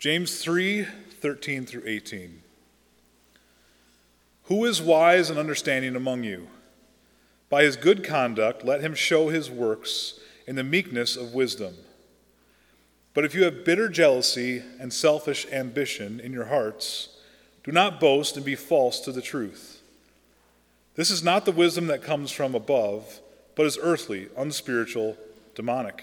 James 3 13 through 18. Who is wise and understanding among you? By his good conduct, let him show his works in the meekness of wisdom. But if you have bitter jealousy and selfish ambition in your hearts, do not boast and be false to the truth. This is not the wisdom that comes from above, but is earthly, unspiritual, demonic.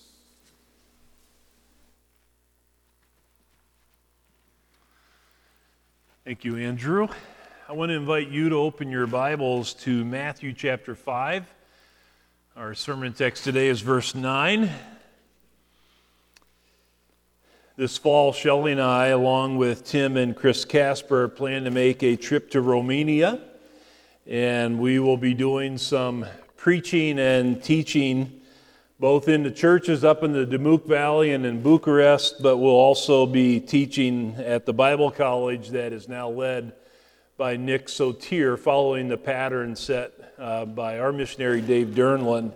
Thank you, Andrew. I want to invite you to open your Bibles to Matthew chapter 5. Our sermon text today is verse 9. This fall, Shelley and I, along with Tim and Chris Casper, plan to make a trip to Romania. And we will be doing some preaching and teaching both in the churches up in the Dimuk Valley and in Bucharest, but we'll also be teaching at the Bible college that is now led by Nick Sotir, following the pattern set uh, by our missionary Dave Durnland.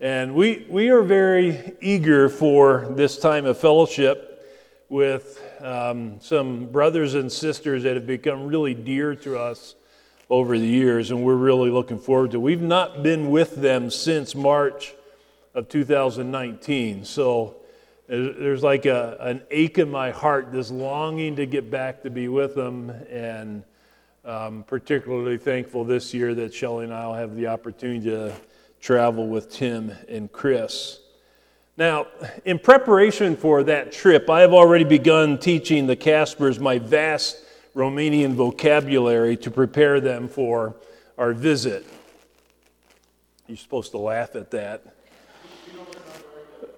And we, we are very eager for this time of fellowship with um, some brothers and sisters that have become really dear to us over the years, and we're really looking forward to. We've not been with them since March of 2019. So there's like a, an ache in my heart, this longing to get back to be with them. And I'm particularly thankful this year that Shelly and I will have the opportunity to travel with Tim and Chris. Now, in preparation for that trip, I have already begun teaching the Caspers my vast Romanian vocabulary to prepare them for our visit. You're supposed to laugh at that.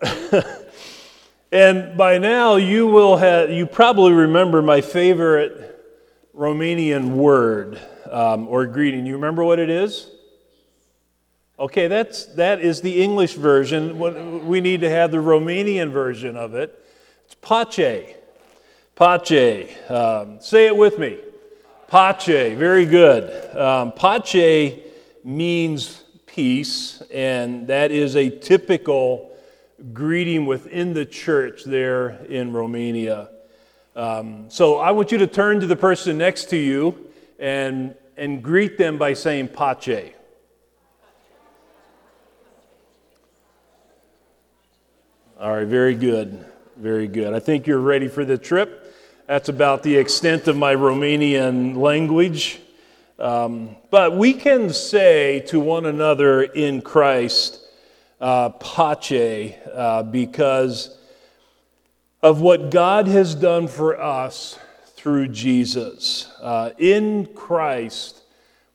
and by now you will have you probably remember my favorite Romanian word um, or greeting. You remember what it is? Okay, that's that is the English version. We need to have the Romanian version of it. It's pace. Pace. Um, say it with me. Pace. Very good. Um, pace means peace, and that is a typical greeting within the church there in Romania. Um, so I want you to turn to the person next to you and, and greet them by saying pace. All right, very good. Very good. I think you're ready for the trip. That's about the extent of my Romanian language. Um, but we can say to one another in Christ, uh, pace uh, because of what God has done for us through Jesus. Uh, in Christ,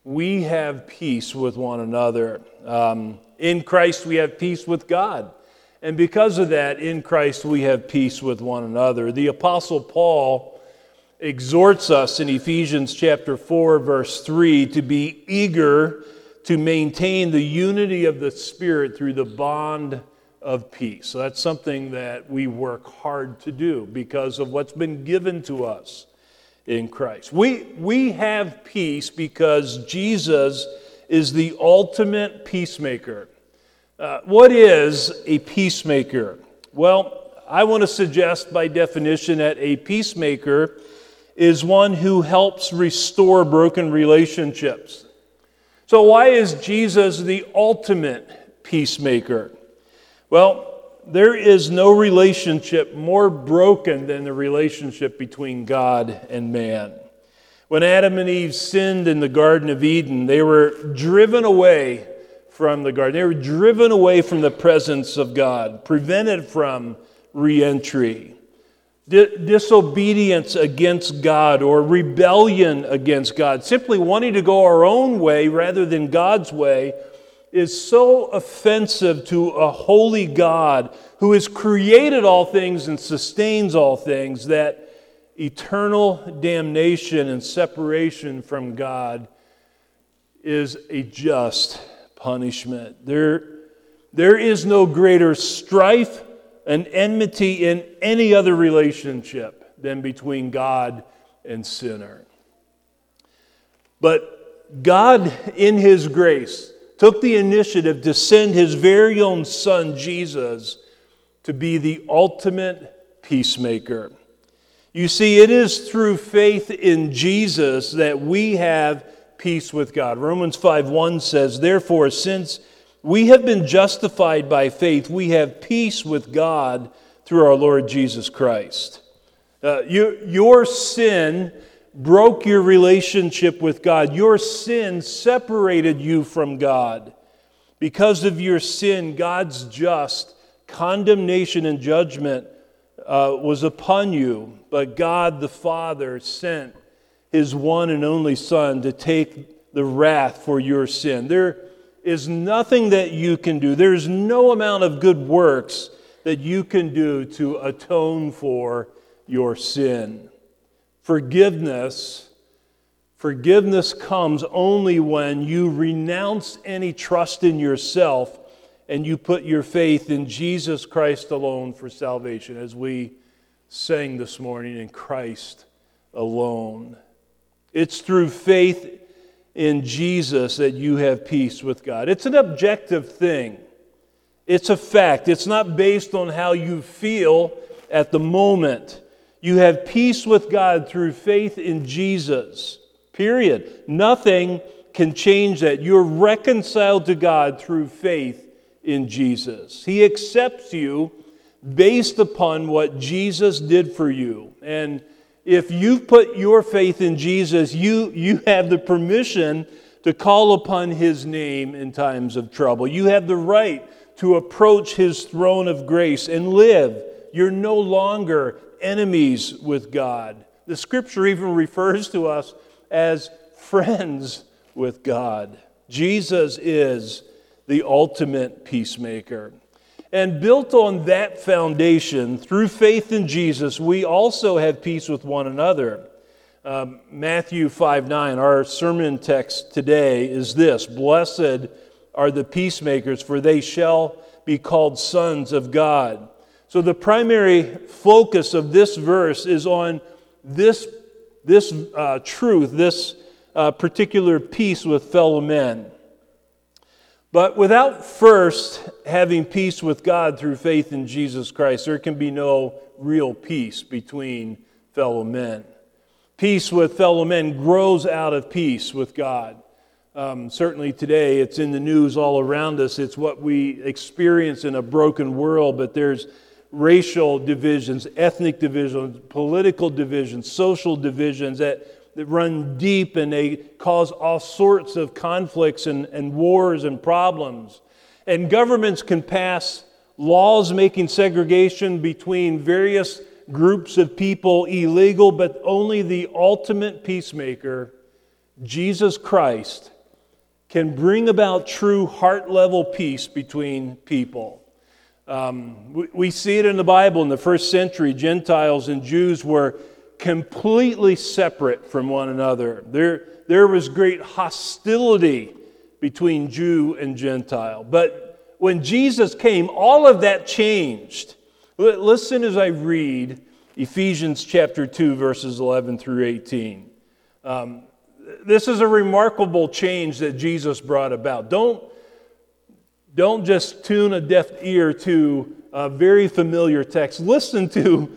we have peace with one another. Um, in Christ, we have peace with God. And because of that, in Christ, we have peace with one another. The Apostle Paul exhorts us in Ephesians chapter 4, verse 3, to be eager to maintain the unity of the Spirit through the bond of peace. So that's something that we work hard to do because of what's been given to us in Christ. We, we have peace because Jesus is the ultimate peacemaker. Uh, what is a peacemaker? Well, I want to suggest by definition that a peacemaker is one who helps restore broken relationships. So, why is Jesus the ultimate peacemaker? Well, there is no relationship more broken than the relationship between God and man. When Adam and Eve sinned in the Garden of Eden, they were driven away from the garden. They were driven away from the presence of God, prevented from re entry disobedience against God or rebellion against God, simply wanting to go our own way rather than God's way, is so offensive to a holy God who has created all things and sustains all things that eternal damnation and separation from God is a just punishment. There, there is no greater strife and enmity in any other relationship than between God and sinner. But God, in His grace, took the initiative to send His very own Son, Jesus, to be the ultimate peacemaker. You see, it is through faith in Jesus that we have peace with God. Romans 5 1 says, Therefore, since we have been justified by faith, we have peace with God through our Lord Jesus Christ. Uh, you, your sin broke your relationship with God. Your sin separated you from God. Because of your sin, God's just condemnation and judgment uh, was upon you, but God the Father sent his one and only Son to take the wrath for your sin. There is nothing that you can do, there's no amount of good works that you can do to atone for your sin. Forgiveness. Forgiveness comes only when you renounce any trust in yourself and you put your faith in Jesus Christ alone for salvation, as we sang this morning in Christ alone. It's through faith in Jesus that you have peace with God. It's an objective thing, it's a fact. It's not based on how you feel at the moment. You have peace with God through faith in Jesus. Period. Nothing can change that. You're reconciled to God through faith in Jesus. He accepts you based upon what Jesus did for you. And if you've put your faith in Jesus, you, you have the permission to call upon his name in times of trouble. You have the right to approach his throne of grace and live. You're no longer enemies with God. The scripture even refers to us as friends with God. Jesus is the ultimate peacemaker. And built on that foundation, through faith in Jesus, we also have peace with one another. Um, Matthew 5 9, our sermon text today is this Blessed are the peacemakers, for they shall be called sons of God. So, the primary focus of this verse is on this, this uh, truth, this uh, particular peace with fellow men. But without first having peace with God through faith in Jesus Christ, there can be no real peace between fellow men. Peace with fellow men grows out of peace with God. Um, certainly today, it's in the news all around us. It's what we experience in a broken world, but there's racial divisions, ethnic divisions, political divisions, social divisions that that run deep and they cause all sorts of conflicts and, and wars and problems. And governments can pass laws making segregation between various groups of people illegal, but only the ultimate peacemaker, Jesus Christ, can bring about true heart level peace between people. Um, we, we see it in the Bible in the first century. Gentiles and Jews were completely separate from one another. There, there was great hostility between Jew and Gentile. But when Jesus came, all of that changed. Listen as I read Ephesians chapter 2, verses 11 through 18. Um, this is a remarkable change that Jesus brought about. Don't, don't just tune a deaf ear to a very familiar text. Listen to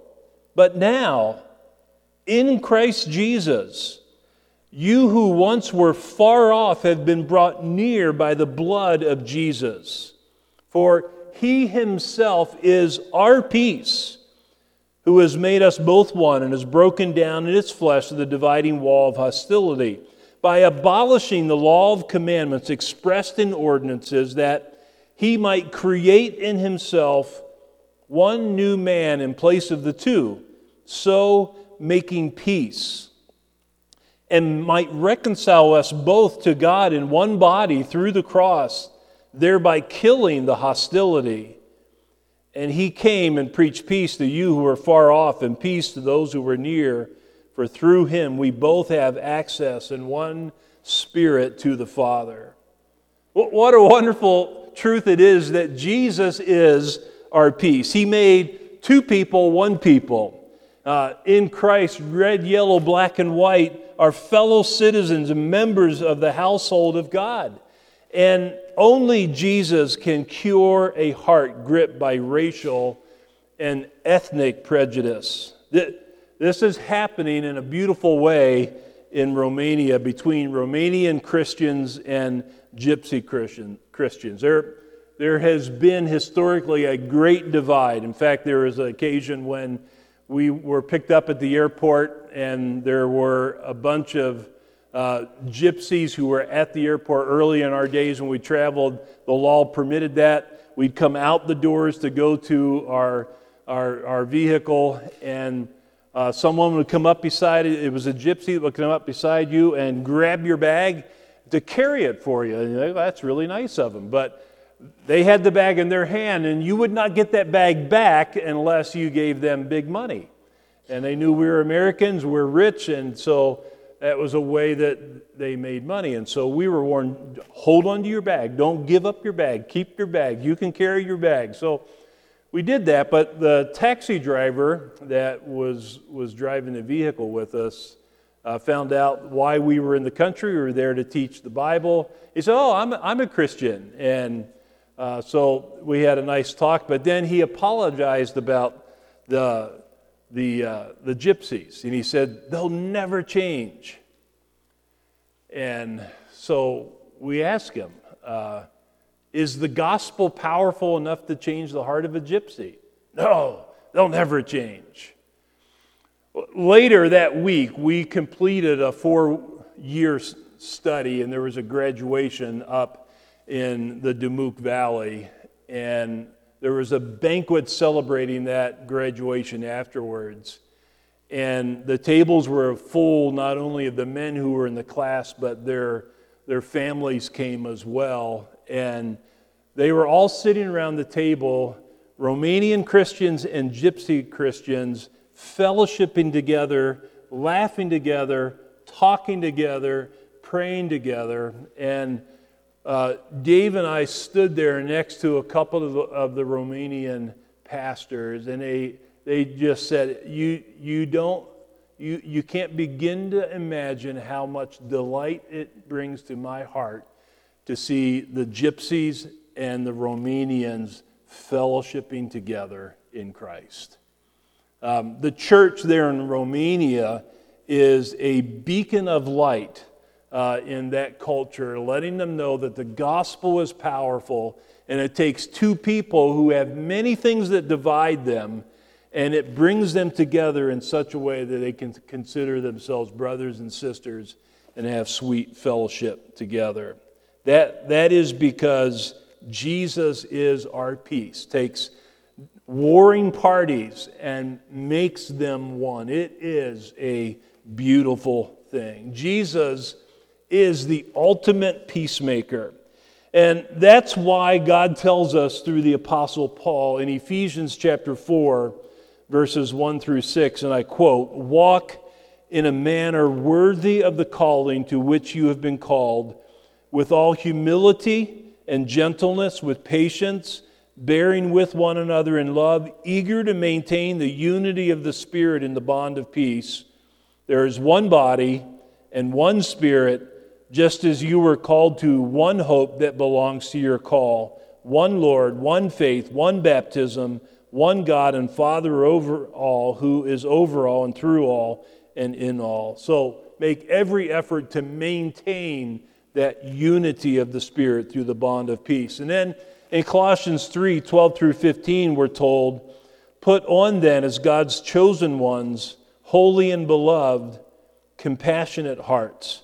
But now, in Christ Jesus, you who once were far off have been brought near by the blood of Jesus. For he himself is our peace, who has made us both one and has broken down in its flesh the dividing wall of hostility by abolishing the law of commandments expressed in ordinances, that he might create in himself one new man in place of the two, so making peace, and might reconcile us both to God in one body through the cross, thereby killing the hostility. And he came and preached peace to you who are far off, and peace to those who were near. For through him we both have access in one spirit to the Father. What a wonderful truth it is that Jesus is our peace. He made two people one people. Uh, in Christ, red, yellow, black, and white, are fellow citizens and members of the household of God. And only Jesus can cure a heart gripped by racial and ethnic prejudice. This is happening in a beautiful way in Romania between Romanian Christians and Gypsy Christian, Christians. There, there has been historically a great divide. In fact, there was an occasion when we were picked up at the airport and there were a bunch of uh, gypsies who were at the airport early in our days when we traveled. The law permitted that. We'd come out the doors to go to our, our, our vehicle and uh, someone would come up beside it. It was a gypsy that would come up beside you and grab your bag to carry it for you. And that's really nice of them. But they had the bag in their hand, and you would not get that bag back unless you gave them big money. And they knew we were Americans, we're rich, and so that was a way that they made money. And so we were warned hold on to your bag. Don't give up your bag. Keep your bag. You can carry your bag. So we did that, but the taxi driver that was, was driving the vehicle with us uh, found out why we were in the country. We were there to teach the Bible. He said, Oh, I'm, I'm a Christian. And uh, so we had a nice talk, but then he apologized about the, the, uh, the gypsies. And he said, They'll never change. And so we asked him, uh, is the gospel powerful enough to change the heart of a gypsy? No, they'll never change. Later that week, we completed a four year study, and there was a graduation up in the Dumuk Valley. And there was a banquet celebrating that graduation afterwards. And the tables were full not only of the men who were in the class, but their, their families came as well and they were all sitting around the table, Romanian Christians and Gypsy Christians, fellowshipping together, laughing together, talking together, praying together. And uh, Dave and I stood there next to a couple of the, of the Romanian pastors, and they, they just said, you, you don't you, you can't begin to imagine how much delight it brings to my heart to see the gypsies and the Romanians fellowshipping together in Christ. Um, the church there in Romania is a beacon of light uh, in that culture, letting them know that the gospel is powerful and it takes two people who have many things that divide them and it brings them together in such a way that they can consider themselves brothers and sisters and have sweet fellowship together. That, that is because Jesus is our peace, takes warring parties and makes them one. It is a beautiful thing. Jesus is the ultimate peacemaker. And that's why God tells us through the Apostle Paul in Ephesians chapter 4, verses 1 through 6, and I quote, Walk in a manner worthy of the calling to which you have been called, with all humility and gentleness, with patience, bearing with one another in love, eager to maintain the unity of the Spirit in the bond of peace. There is one body and one Spirit, just as you were called to one hope that belongs to your call, one Lord, one faith, one baptism, one God and Father over all, who is over all and through all and in all. So make every effort to maintain that unity of the Spirit through the bond of peace. And then in Colossians 3 12 through 15, we're told, Put on then as God's chosen ones, holy and beloved, compassionate hearts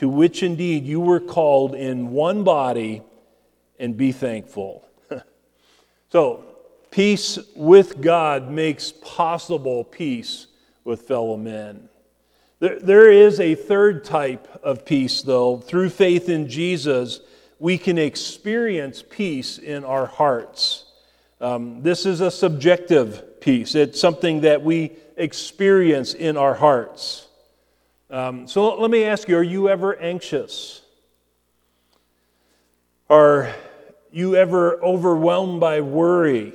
to which indeed you were called in one body, and be thankful. so, peace with God makes possible peace with fellow men. There, there is a third type of peace, though. Through faith in Jesus, we can experience peace in our hearts. Um, this is a subjective peace, it's something that we experience in our hearts. Um, so let me ask you are you ever anxious? Are you ever overwhelmed by worry?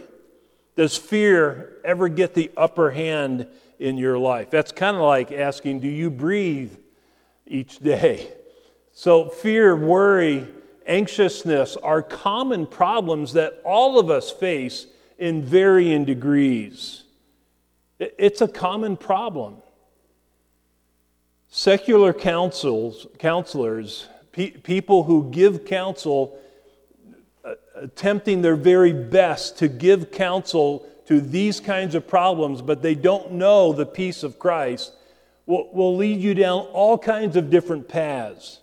Does fear ever get the upper hand in your life? That's kind of like asking, do you breathe each day? So, fear, worry, anxiousness are common problems that all of us face in varying degrees. It's a common problem. Secular counsels, counselors, pe- people who give counsel, uh, attempting their very best to give counsel to these kinds of problems, but they don't know the peace of Christ, will, will lead you down all kinds of different paths.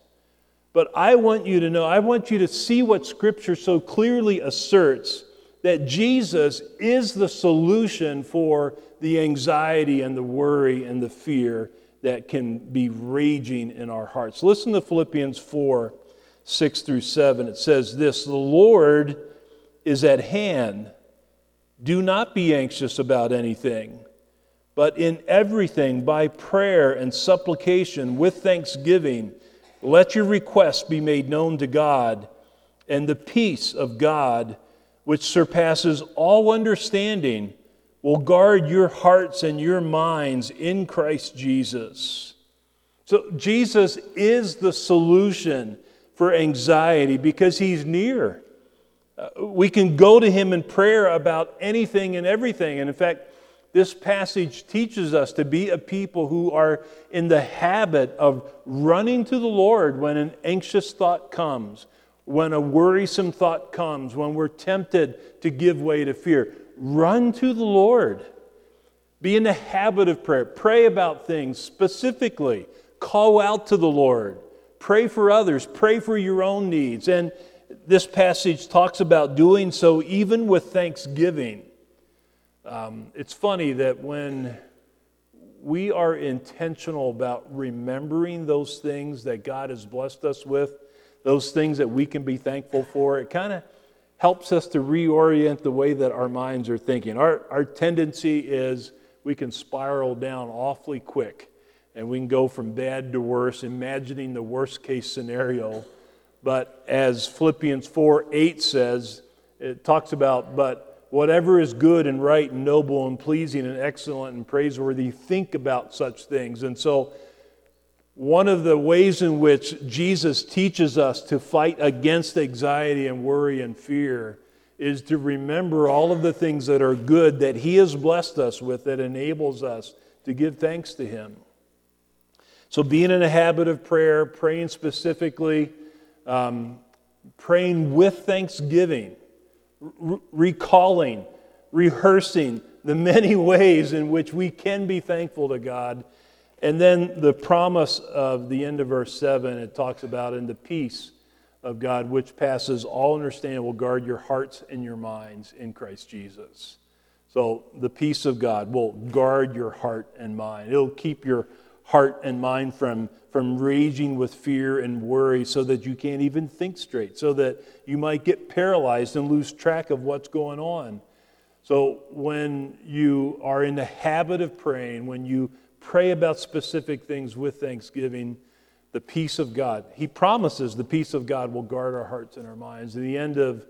But I want you to know, I want you to see what Scripture so clearly asserts that Jesus is the solution for the anxiety and the worry and the fear that can be raging in our hearts. Listen to Philippians 4 6 through 7. It says this The Lord is at hand. Do not be anxious about anything, but in everything, by prayer and supplication, with thanksgiving, let your requests be made known to God, and the peace of God, which surpasses all understanding, will guard your hearts and your minds in Christ Jesus. So, Jesus is the solution for anxiety because he's near. Uh, we can go to him in prayer about anything and everything. And in fact, this passage teaches us to be a people who are in the habit of running to the Lord when an anxious thought comes, when a worrisome thought comes, when we're tempted to give way to fear. Run to the Lord. Be in the habit of prayer. Pray about things specifically. Call out to the Lord. Pray for others. Pray for your own needs. And this passage talks about doing so even with thanksgiving. Um, it's funny that when we are intentional about remembering those things that God has blessed us with, those things that we can be thankful for, it kind of helps us to reorient the way that our minds are thinking. Our, our tendency is we can spiral down awfully quick and we can go from bad to worse, imagining the worst case scenario. But as Philippians 4 8 says, it talks about, but whatever is good and right and noble and pleasing and excellent and praiseworthy, think about such things. And so one of the ways in which Jesus teaches us to fight against anxiety and worry and fear is to remember all of the things that are good that He has blessed us with that enables us to give thanks to Him. So, being in a habit of prayer, praying specifically, um, praying with thanksgiving, re- recalling, rehearsing the many ways in which we can be thankful to God and then the promise of the end of verse 7, it talks about in the peace of God, which passes all understanding, will guard your hearts and your minds in Christ Jesus. So the peace of God will guard your heart and mind. It'll keep your heart and mind from, from raging with fear and worry so that you can't even think straight, so that you might get paralyzed and lose track of what's going on. So when you are in the habit of praying, when you pray about specific things with thanksgiving, the peace of God. He promises the peace of God will guard our hearts and our minds. At the end of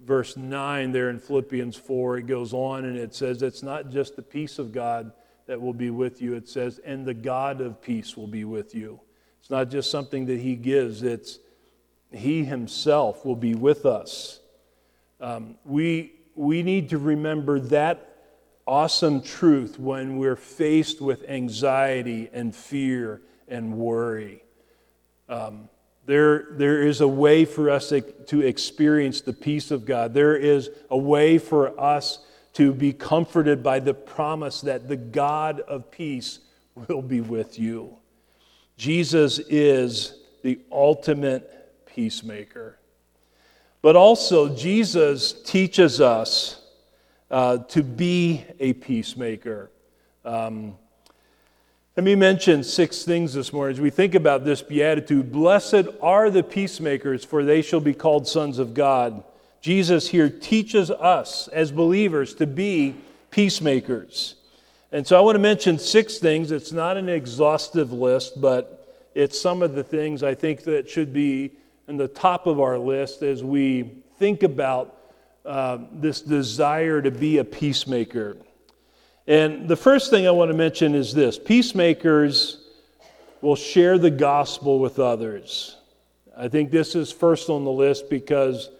verse 9 there in Philippians 4, it goes on and it says, It's not just the peace of God that will be with you. It says, And the God of peace will be with you. It's not just something that He gives, it's He Himself will be with us. Um, we, we need to remember that awesome truth when we're faced with anxiety and fear and worry. Um, there, there is a way for us to, to experience the peace of God. There is a way for us to be comforted by the promise that the God of peace will be with you. Jesus is the ultimate peacemaker. But also, Jesus teaches us uh, to be a peacemaker. Um, let me mention six things this morning as we think about this beatitude. Blessed are the peacemakers, for they shall be called sons of God. Jesus here teaches us as believers to be peacemakers. And so I want to mention six things. It's not an exhaustive list, but it's some of the things I think that should be in the top of our list as we think about uh, this desire to be a peacemaker. And the first thing I want to mention is this peacemakers will share the gospel with others. I think this is first on the list because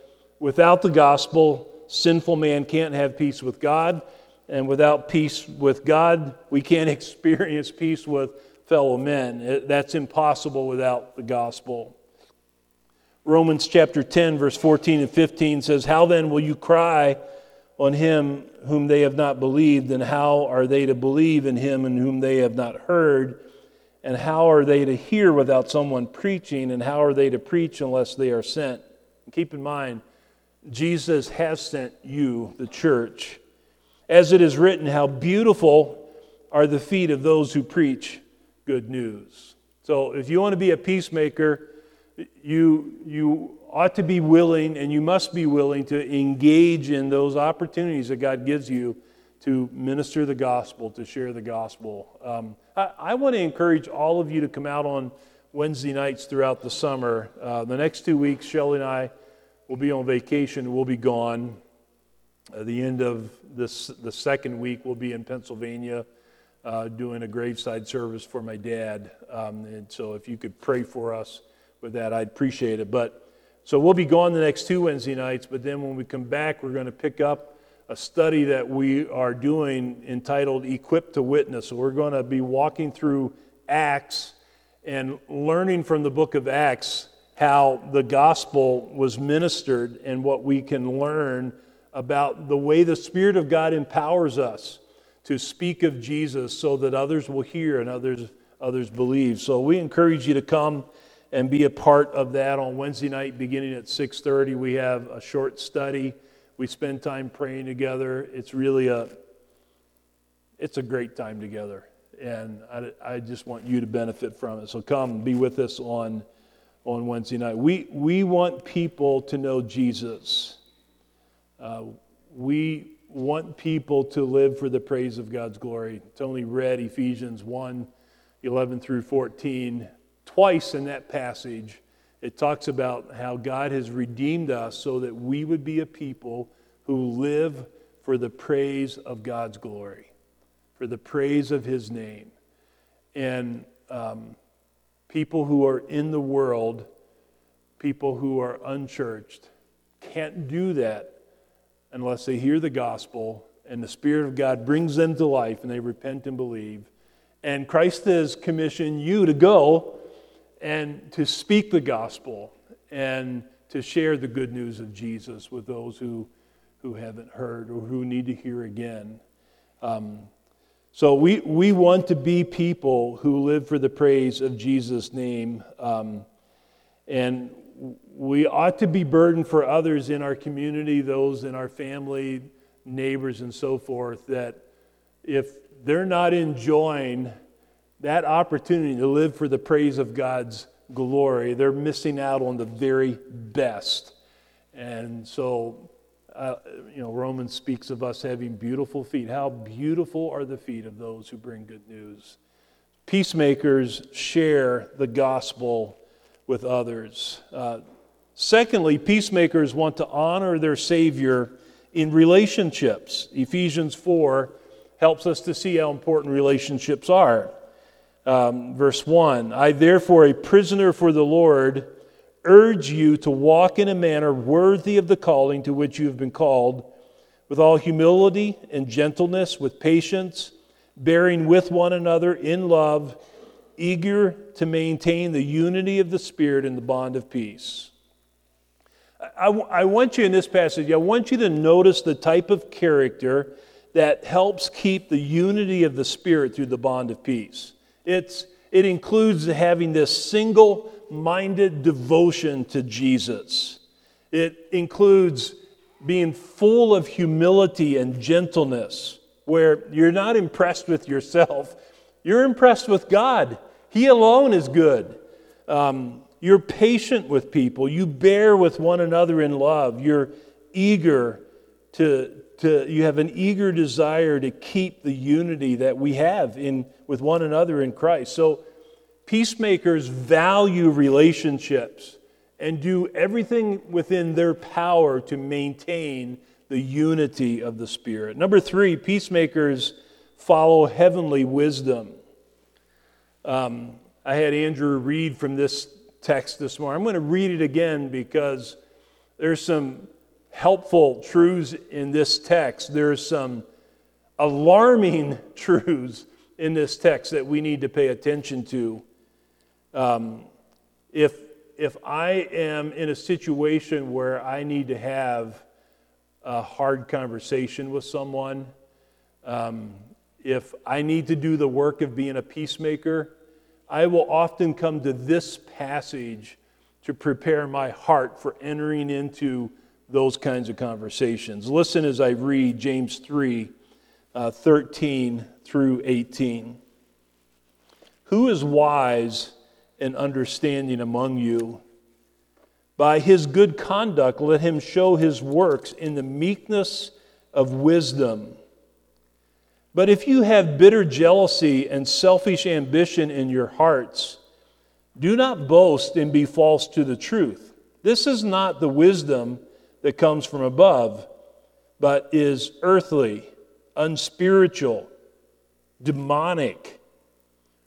without the gospel, sinful man can't have peace with God. And without peace with God, we can't experience peace with fellow men. That's impossible without the gospel. Romans chapter 10, verse 14 and 15 says, How then will you cry on him whom they have not believed? And how are they to believe in him in whom they have not heard? And how are they to hear without someone preaching? And how are they to preach unless they are sent? And keep in mind, Jesus has sent you, the church. As it is written, how beautiful are the feet of those who preach good news. So if you want to be a peacemaker, you, you ought to be willing and you must be willing to engage in those opportunities that God gives you to minister the gospel, to share the gospel. Um, I, I, want to encourage all of you to come out on Wednesday nights throughout the summer. Uh, the next two weeks, Shelly and I will be on vacation. We'll be gone. At the end of this, the second week, we'll be in Pennsylvania uh, doing a graveside service for my dad. Um, and so if you could pray for us with that, I'd appreciate it. But so we'll be gone the next two Wednesday nights, but then when we come back, we're going to pick up a study that we are doing entitled Equipped to Witness. So we're going to be walking through Acts and learning from the book of Acts how the gospel was ministered and what we can learn about the way the Spirit of God empowers us to speak of Jesus so that others will hear and others, others believe. So we encourage you to come and be a part of that on Wednesday night beginning at 6:30. We have a short study. We spend time praying together. It's really a it's a great time together, and I, I just want you to benefit from it. So come be with us on on Wednesday night. We we want people to know Jesus. Uh, we want people to live for the praise of God's glory. Tony read Ephesians 1 11 through 14 twice in that passage, it talks about how God has redeemed us so that we would be a people who live for the praise of God's glory, for the praise of His name. And um, people who are in the world, people who are unchurched, can't do that unless they hear the gospel and the Spirit of God brings them to life and they repent and believe. And Christ has commissioned you to go and to speak the gospel and to share the good news of Jesus with those who, who haven't heard or who need to hear again. Um, so we, we want to be people who live for the praise of Jesus' name. Um, and we ought to be burdened for others in our community, those in our family, neighbors, and so forth, that if they're not enjoying that opportunity to live for the praise of God's glory, they're missing out on the very best. And so, uh, you know, Romans speaks of us having beautiful feet. How beautiful are the feet of those who bring good news. Peacemakers share the gospel with others. Uh, secondly, peacemakers want to honor their Savior in relationships. Ephesians 4 helps us to see how important relationships are um, verse 1 I, therefore, a prisoner for the Lord, urge you to walk in a manner worthy of the calling to which you have been called, with all humility and gentleness, with patience, bearing with one another in love, eager to maintain the unity of the Spirit in the bond of peace. I, I want you in this passage, I want you to notice the type of character that helps keep the unity of the Spirit through the bond of peace. It's, it includes having this single minded devotion to Jesus. It includes being full of humility and gentleness, where you're not impressed with yourself, you're impressed with God. He alone is good. Um, you're patient with people. You bear with one another in love. You're eager to, to you have an eager desire to keep the unity that we have in, with one another in Christ. So peacemakers value relationships and do everything within their power to maintain the unity of the Spirit. Number three, peacemakers follow heavenly wisdom. Um, I had Andrew read from this text this morning. I'm going to read it again because there's some helpful truths in this text. There's some alarming truths in this text that we need to pay attention to. Um, if, if I am in a situation where I need to have a hard conversation with someone, um, if I need to do the work of being a peacemaker, I will often come to this passage to prepare my heart for entering into those kinds of conversations. Listen as I read James 3 uh, 13 through 18. Who is wise and understanding among you? By his good conduct, let him show his works in the meekness of wisdom. But if you have bitter jealousy and selfish ambition in your hearts, do not boast and be false to the truth. This is not the wisdom that comes from above, but is earthly, unspiritual, demonic.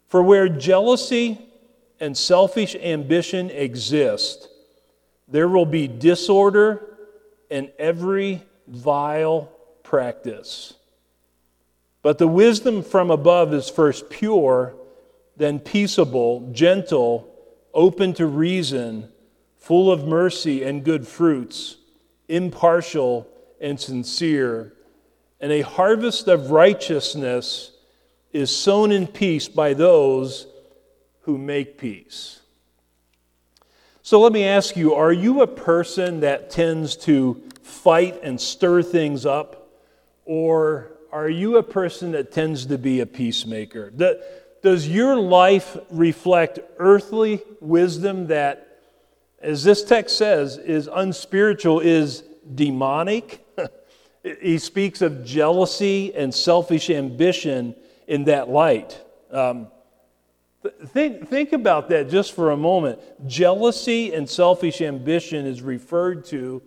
For where jealousy and selfish ambition exist, there will be disorder and every vile practice. But the wisdom from above is first pure, then peaceable, gentle, open to reason, full of mercy and good fruits, impartial and sincere. And a harvest of righteousness is sown in peace by those who make peace. So let me ask you are you a person that tends to fight and stir things up? Or are you a person that tends to be a peacemaker? Does your life reflect earthly wisdom that, as this text says, is unspiritual, is demonic? he speaks of jealousy and selfish ambition in that light. Um, think, think about that just for a moment. Jealousy and selfish ambition is referred to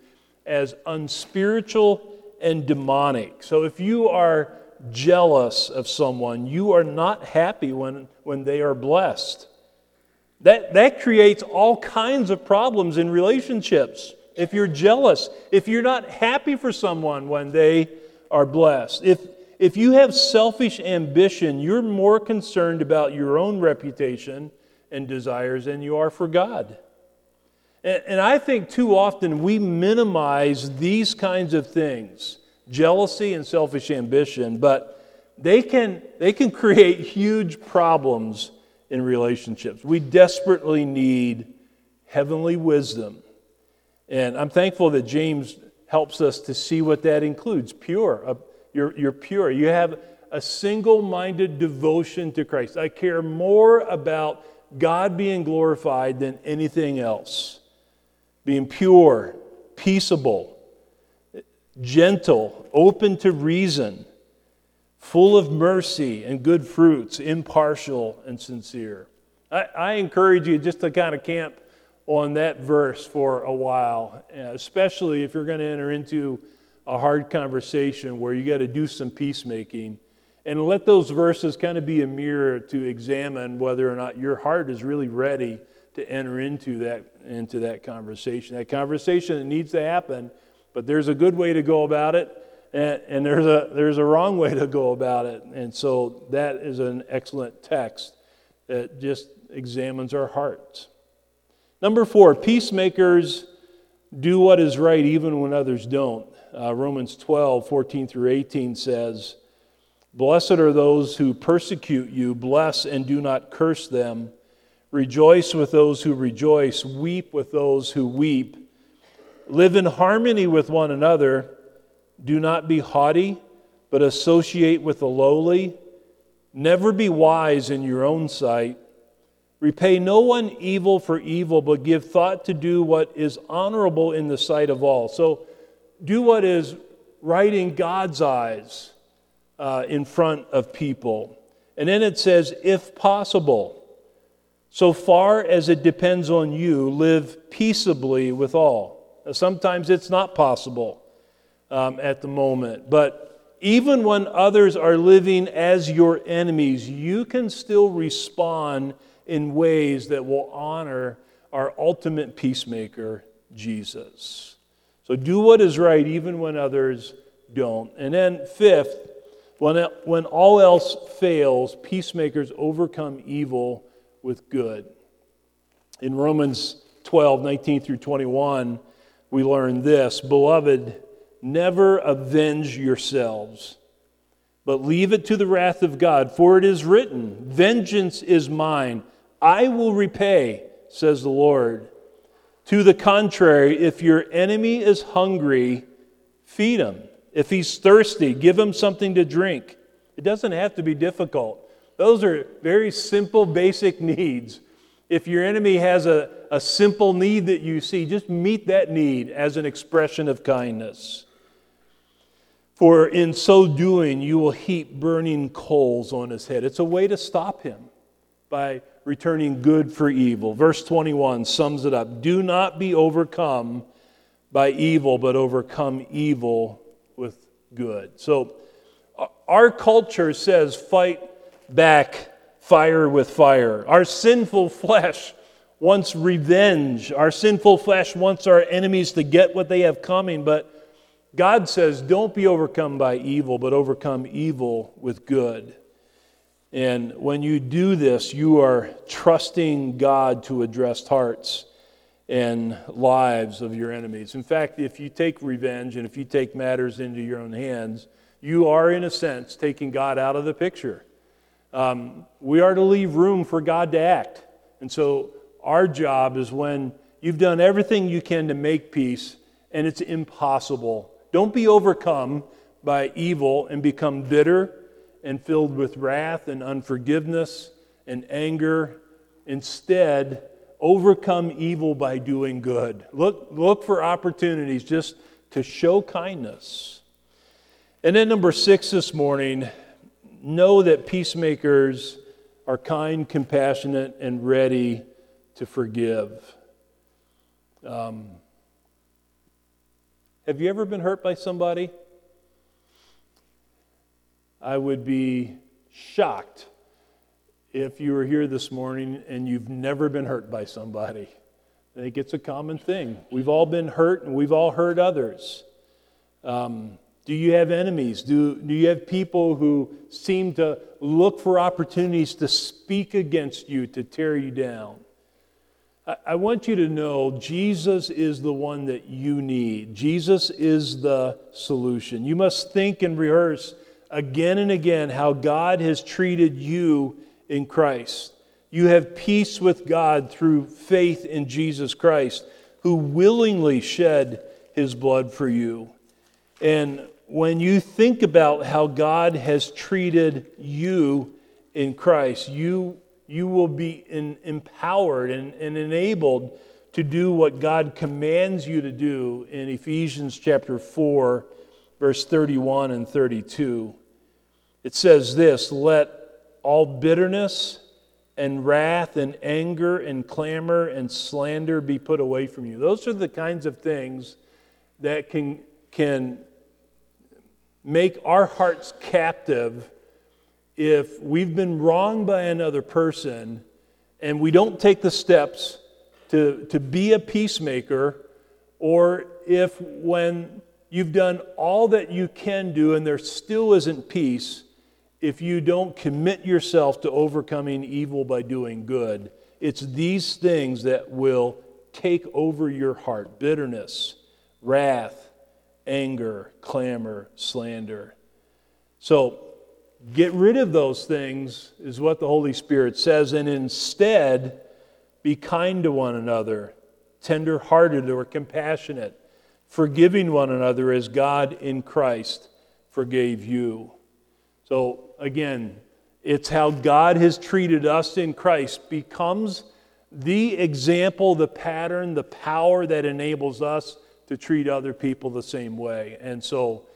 as unspiritual and demonic. So if you are jealous of someone, you are not happy when, when they are blessed. That, that creates all kinds of problems in relationships. If you're jealous, if you're not happy for someone when they are blessed, if, if you have selfish ambition, you're more concerned about your own reputation and desires than you are for God. And I think too often we minimize these kinds of things jealousy and selfish ambition, but they can, they can create huge problems in relationships. We desperately need heavenly wisdom. And I'm thankful that James helps us to see what that includes pure. Uh, you're, you're pure. You have a single minded devotion to Christ. I care more about God being glorified than anything else being pure, peaceable, gentle, open to reason, full of mercy and good fruits, impartial and sincere. I, I encourage you just to kind of camp on that verse for a while, especially if you're going to enter into a hard conversation where you got to do some peacemaking. And let those verses kind of be a mirror to examine whether or not your heart is really ready to enter into that, into that conversation. That conversation that needs to happen, but there's a good way to go about it, and, and there's, a, there's a wrong way to go about it. And so that is an excellent text that just examines our hearts. Number four, peacemakers do what is right even when others don't. Uh, Romans 12, 14 through 18 says, Blessed are those who persecute you, bless and do not curse them. Rejoice with those who rejoice, weep with those who weep. Live in harmony with one another. Do not be haughty, but associate with the lowly. Never be wise in your own sight. Repay no one evil for evil, but give thought to do what is honorable in the sight of all. So, do what is right in God's eyes uh, in front of people. And then it says, if possible, so far as it depends on you, live peaceably with all. Now, sometimes it's not possible um, at the moment, but even when others are living as your enemies, you can still respond in ways that will honor our ultimate peacemaker, Jesus. So do what is right even when others don't. And then, fifth, when, when all else fails, peacemakers overcome evil with good. In Romans 12, 19 through 21, we learn this Beloved, never avenge yourselves, but leave it to the wrath of God, for it is written, Vengeance is mine, I will repay, says the Lord. To the contrary, if your enemy is hungry, feed him. If he's thirsty, give him something to drink. It doesn't have to be difficult. Those are very simple, basic needs. If your enemy has a, a simple need that you see, just meet that need as an expression of kindness. For in so doing, you will heap burning coals on his head. It's a way to stop him by returning good for evil. Verse 21 sums it up Do not be overcome by evil, but overcome evil with good. So our culture says fight back fire with fire. Our sinful flesh wants revenge. Our sinful flesh wants our enemies to get what they have coming, but God says, don't be overcome by evil, but overcome evil with good. And when you do this, you are trusting God to address hearts and lives of your enemies. In fact, if you take revenge and if you take matters into your own hands, you are, in a sense, taking God out of the picture. Um, we are to leave room for God to act. And so, our job is when you've done everything you can to make peace and it's impossible. Don't be overcome by evil and become bitter and filled with wrath and unforgiveness and anger. Instead, overcome evil by doing good. Look, look for opportunities just to show kindness. And then, number six this morning, know that peacemakers are kind, compassionate, and ready to forgive. Um, have you ever been hurt by somebody? I would be shocked if you were here this morning and you've never been hurt by somebody. I think it's a common thing. We've all been hurt and we've all hurt others. Um, do you have enemies? Do, do you have people who seem to look for opportunities to speak against you, to tear you down? I, want you to know Jesus is the one that you need. Jesus is the solution. You must think and rehearse again and again how God has treated you in Christ. You have peace with God through faith in Jesus Christ, who willingly shed his blood for you. And when you think about how God has treated you in Christ, you, you will be in, empowered and, and enabled to do what God commands you to do in Ephesians chapter 4, verse 31 and 32. It says this Let all bitterness and wrath and anger and clamor and slander be put away from you. Those are the kinds of things that can, can make our hearts captive if we've been wronged by another person and we don't take the steps to, to be a peacemaker, or if when you've done all that you can do and there still isn't peace, if you don't commit yourself to overcoming evil by doing good, it's these things that will take over your heart bitterness, wrath, anger, clamor, slander. So, get rid of those things, is what the Holy Spirit says, and instead be kind to one another, tender hearted or compassionate, forgiving one another as God in Christ forgave you. So, again, it's how God has treated us in Christ becomes the example, the pattern, the power that enables us to treat other people the same way. And so,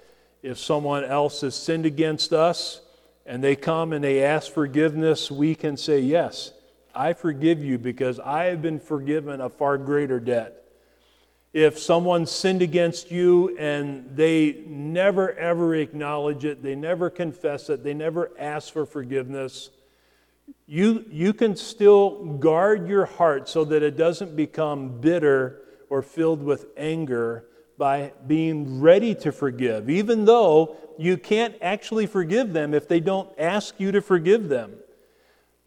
if someone else has sinned against us and they come and they ask forgiveness, we can say, Yes, I forgive you because I have been forgiven a far greater debt. If someone sinned against you and they never ever acknowledge it, they never confess it, they never ask for forgiveness, you, you can still guard your heart so that it doesn't become bitter or filled with anger by being ready to forgive, even though you can't actually forgive them if they don't ask you to forgive them.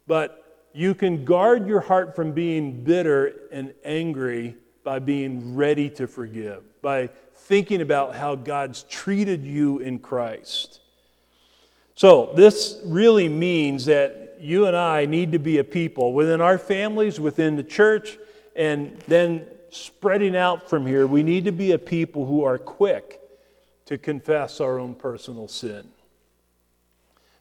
But you can guard your heart from being bitter and angry by being ready to forgive, by thinking about how God's treated you in Christ. So, this really means that you and I need to be a people within our families, within the church, and then spreading out from here. We need to be a people who are quick to confess our own personal sin.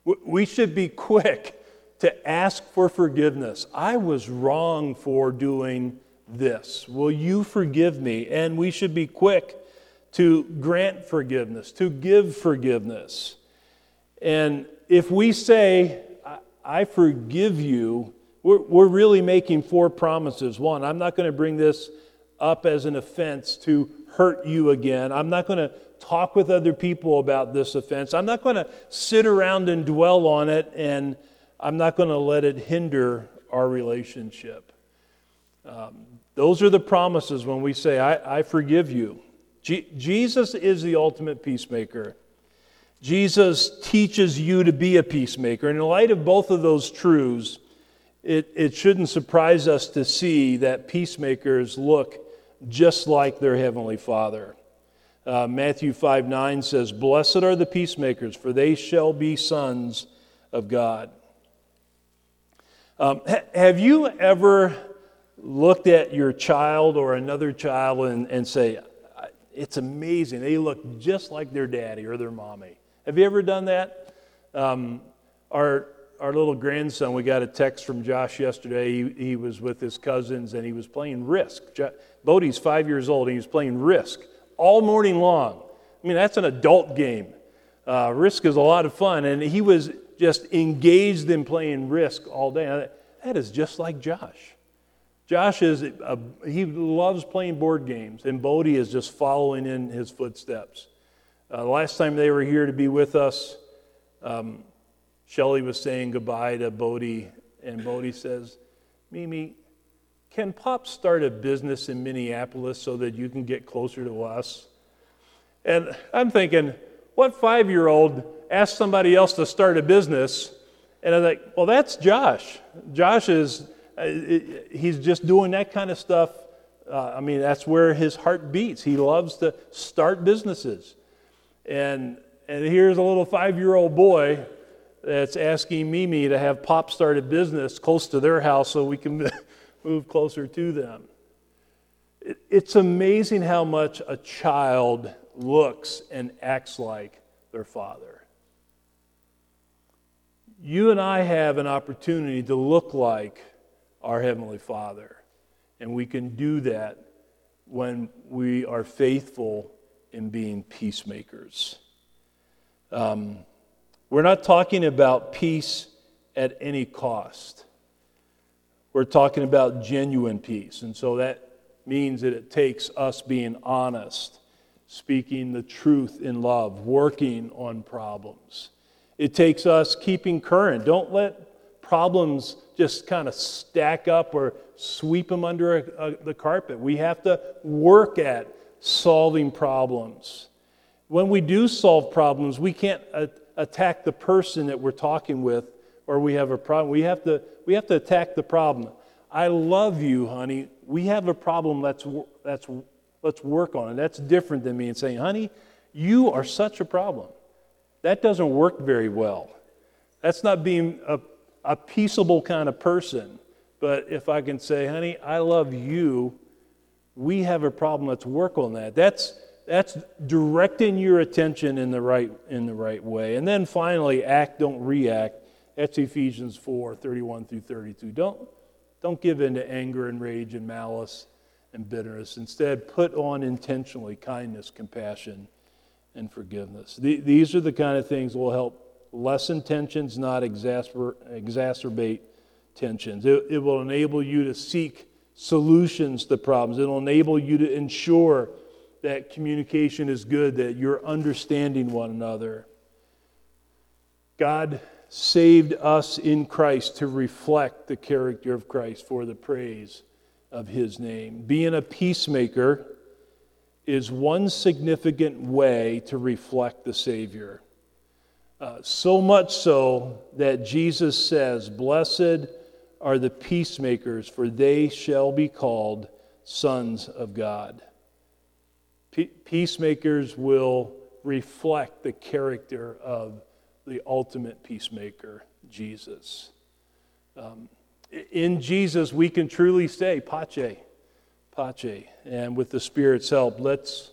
We should be quick to ask for forgiveness. I was wrong for doing this. Will you forgive me? And we should be quick to grant forgiveness, to give forgiveness. And if we say, I forgive you, we're, really making four promises. One, I'm not going to bring this up as an offense to hurt you again. I'm not going to talk with other people about this offense. I'm not going to sit around and dwell on it, and I'm not going to let it hinder our relationship. Um, those are the promises when we say, I, I forgive you. Je- Jesus is the ultimate peacemaker. Jesus teaches you to be a peacemaker. And in light of both of those truths, it, it shouldn't surprise us to see that peacemakers look just like their Heavenly Father. Uh, Matthew 5 9 says, Blessed are the peacemakers, for they shall be sons of God. Um, ha- have you ever looked at your child or another child and, and say, It's amazing, they look just like their daddy or their mommy? Have you ever done that? Um, our little grandson, we got a text from Josh yesterday. He, he was with his cousins and he was playing Risk. Jo- Bodie's five years old and he was playing Risk all morning long. I mean, that's an adult game. Uh, Risk is a lot of fun, and he was just engaged in playing Risk all day. That is just like Josh. Josh is, a, he loves playing board games, and Bodie is just following in his footsteps. Uh, last time they were here to be with us, um, Shelly was saying goodbye to Bodie, and Bodie says, Mimi, can Pop start a business in Minneapolis so that you can get closer to us? And I'm thinking, what five year old asked somebody else to start a business? And I'm like, well, that's Josh. Josh is, uh, he's just doing that kind of stuff. Uh, I mean, that's where his heart beats. He loves to start businesses. And, and here's a little five year old boy that's asking Mimi to have Pop start a business close to their house so we can move closer to them. It, it's amazing how much a child looks and acts like their father. You and I have an opportunity to look like our Heavenly Father, and we can do that when we are faithful in being peacemakers. Um, we're not talking about peace at any cost. We're talking about genuine peace. And so that means that it takes us being honest, speaking the truth in love, working on problems. It takes us keeping current. Don't let problems just kind of stack up or sweep them under a, a, the carpet. We have to work at solving problems. When we do solve problems, we can't a- attack the person that we're talking with or we have a problem. We have to, we have to attack the problem. I love you, honey. We have a problem. Let's, let's, let's work on it. That's different than me and saying, honey, you are such a problem. That doesn't work very well. That's not being a, a peaceable kind of person. But if I can say, honey, I love you, we have a problem, let's work on that. That's, that's directing your attention in the, right, in the right way. And then finally, act, don't react. That's Ephesians 4 31 through 32. Don't, don't give in to anger and rage and malice and bitterness. Instead, put on intentionally kindness, compassion, and forgiveness. These are the kind of things will help lessen tensions, not exacer- exacerbate tensions. It, it will enable you to seek solutions to problems. It'll enable you to ensure that communication is good, that you're understanding one another. God saved us in Christ to reflect the character of Christ for the praise of his name. Being a peacemaker is one significant way to reflect the Savior. Uh, so much so that Jesus says, Blessed are the peacemakers, for they shall be called sons of God. Peacemakers will reflect the character of the ultimate peacemaker, Jesus. Um, in Jesus, we can truly say, Pace, Pace. And with the Spirit's help, let's,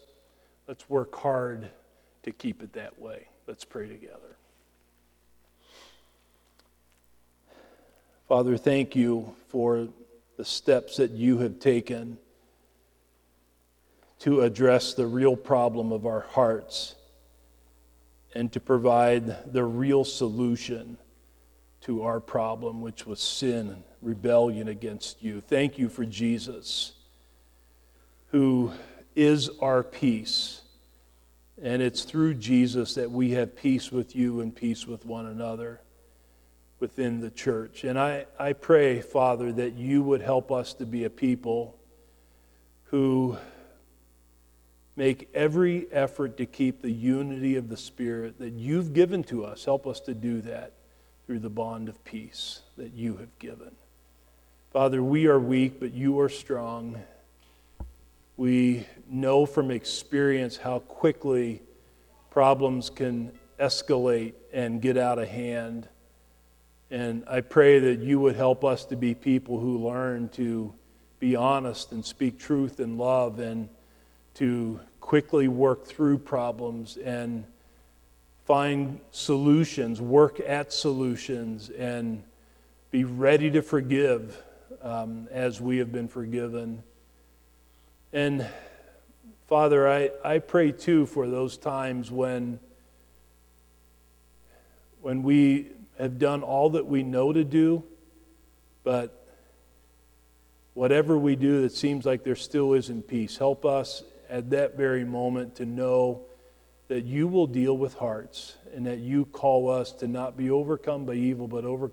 let's work hard to keep it that way. Let's pray together. Father, thank you for the steps that you have taken to address the real problem of our hearts and to provide the real solution to our problem, which was sin and rebellion against you. Thank you for Jesus who is our peace. And it's through Jesus that we have peace with you and peace with one another within the church. And I, I pray, Father, that you would help us to be a people who make every effort to keep the unity of the Spirit that you've given to us. Help us to do that through the bond of peace that you have given. Father, we are weak, but you are strong. We know from experience how quickly problems can escalate and get out of hand. And I pray that you would help us to be people who learn to be honest and speak truth and love and to quickly work through problems and find solutions, work at solutions, and be ready to forgive um, as we have been forgiven. And Father, I, I pray too for those times when, when we have done all that we know to do, but whatever we do that seems like there still isn't peace, help us at that very moment to know that you will deal with hearts and that you call us to not be overcome by evil, but overcome